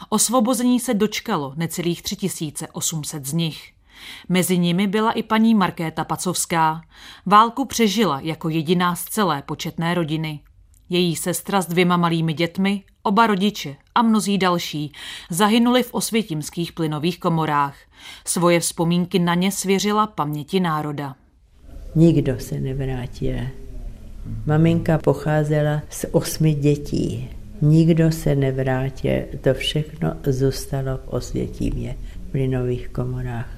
C: Osvobození se dočkalo necelých 3800 z nich. Mezi nimi byla i paní Markéta Pacovská. Válku přežila jako jediná z celé početné rodiny. Její sestra s dvěma malými dětmi, oba rodiče a mnozí další zahynuli v osvětimských plynových komorách. Svoje vzpomínky na ně svěřila paměti národa.
M: Nikdo se nevrátil. Maminka pocházela z osmi dětí. Nikdo se nevrátil. To všechno zůstalo v Osvětímě, v plynových komorách.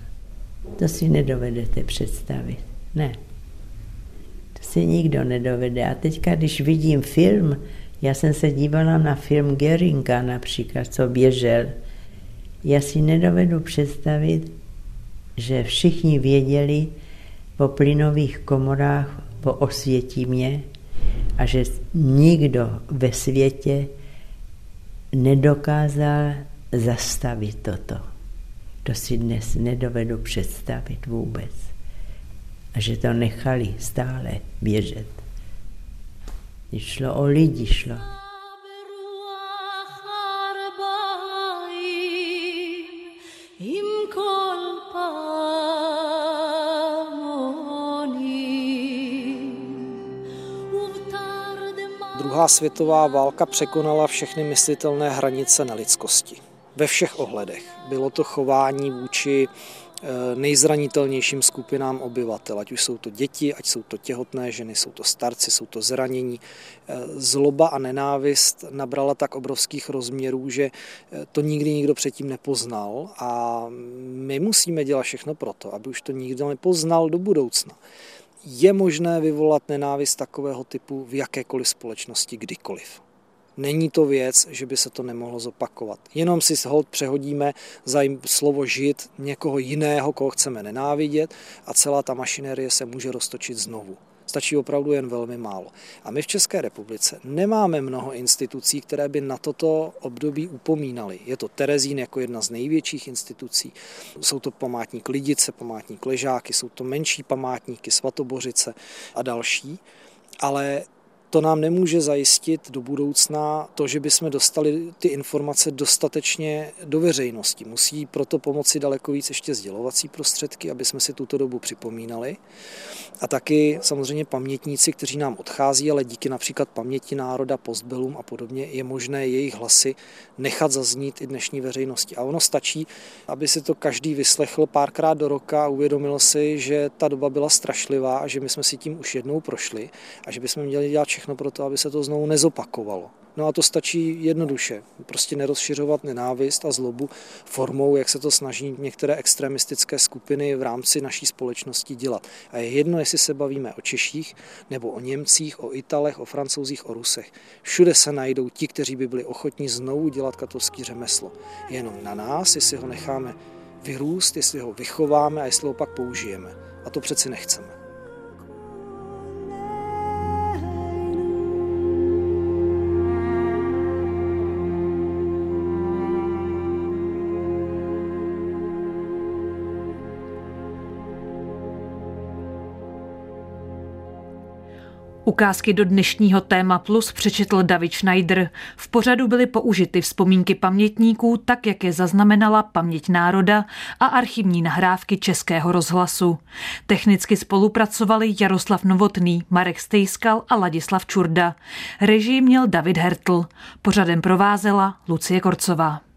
M: To si nedovedete představit. Ne. Si nikdo nedovede. A teďka, když vidím film, já jsem se dívala na film Geringa například, co běžel. Já si nedovedu představit, že všichni věděli o plynových komorách, o Osvětímě a že nikdo ve světě nedokázal zastavit toto. To si dnes nedovedu představit vůbec. A že to nechali stále běžet. Šlo o lidi, šlo.
D: Druhá světová válka překonala všechny myslitelné hranice nelidskosti. Ve všech ohledech. Bylo to chování vůči nejzranitelnějším skupinám obyvatel, ať už jsou to děti, ať jsou to těhotné ženy, jsou to starci, jsou to zranění. Eh, zloba a nenávist nabrala tak obrovských rozměrů, že eh, to nikdy nikdo předtím nepoznal a my musíme dělat všechno proto, aby už to nikdo nepoznal do budoucna. Je možné vyvolat nenávist takového typu v jakékoliv společnosti kdykoliv. Není to věc, že by se to nemohlo zopakovat. Jenom si hold přehodíme za slovo žít někoho jiného, koho chceme nenávidět a celá ta mašinerie se může roztočit znovu. Stačí opravdu jen velmi málo. A my v České republice nemáme mnoho institucí, které by na toto období upomínaly. Je to Terezín jako jedna z největších institucí. Jsou to památník Lidice, památník Ležáky, jsou to menší památníky Svatobořice a další. Ale to nám nemůže zajistit do budoucna to, že bychom dostali ty informace dostatečně do veřejnosti. Musí proto pomoci daleko víc ještě sdělovací prostředky, aby jsme si tuto dobu připomínali. A taky samozřejmě pamětníci, kteří nám odchází, ale díky například paměti národa, postbelům a podobně je možné jejich hlasy nechat zaznít i dnešní veřejnosti. A ono stačí, aby si to každý vyslechl párkrát do roka a uvědomil si, že ta doba byla strašlivá a že my jsme si tím už jednou prošli a že bychom měli dělat všechno pro to, aby se to znovu nezopakovalo. No a to stačí jednoduše. Prostě nerozšiřovat nenávist a zlobu formou, jak se to snaží některé extremistické skupiny v rámci naší společnosti dělat. A je jedno, jestli se bavíme o Češích, nebo o Němcích, o Italech, o Francouzích, o Rusech. Všude se najdou ti, kteří by byli ochotní znovu dělat katolský řemeslo. Jenom na nás, jestli ho necháme vyrůst, jestli ho vychováme a jestli ho pak použijeme. A to přeci nechceme.
C: Ukázky do dnešního téma Plus přečetl David Schneider. V pořadu byly použity vzpomínky pamětníků, tak jak je zaznamenala paměť národa a archivní nahrávky Českého rozhlasu. Technicky spolupracovali Jaroslav Novotný, Marek Stejskal a Ladislav Čurda. Režii měl David Hertl. Pořadem provázela Lucie Korcová.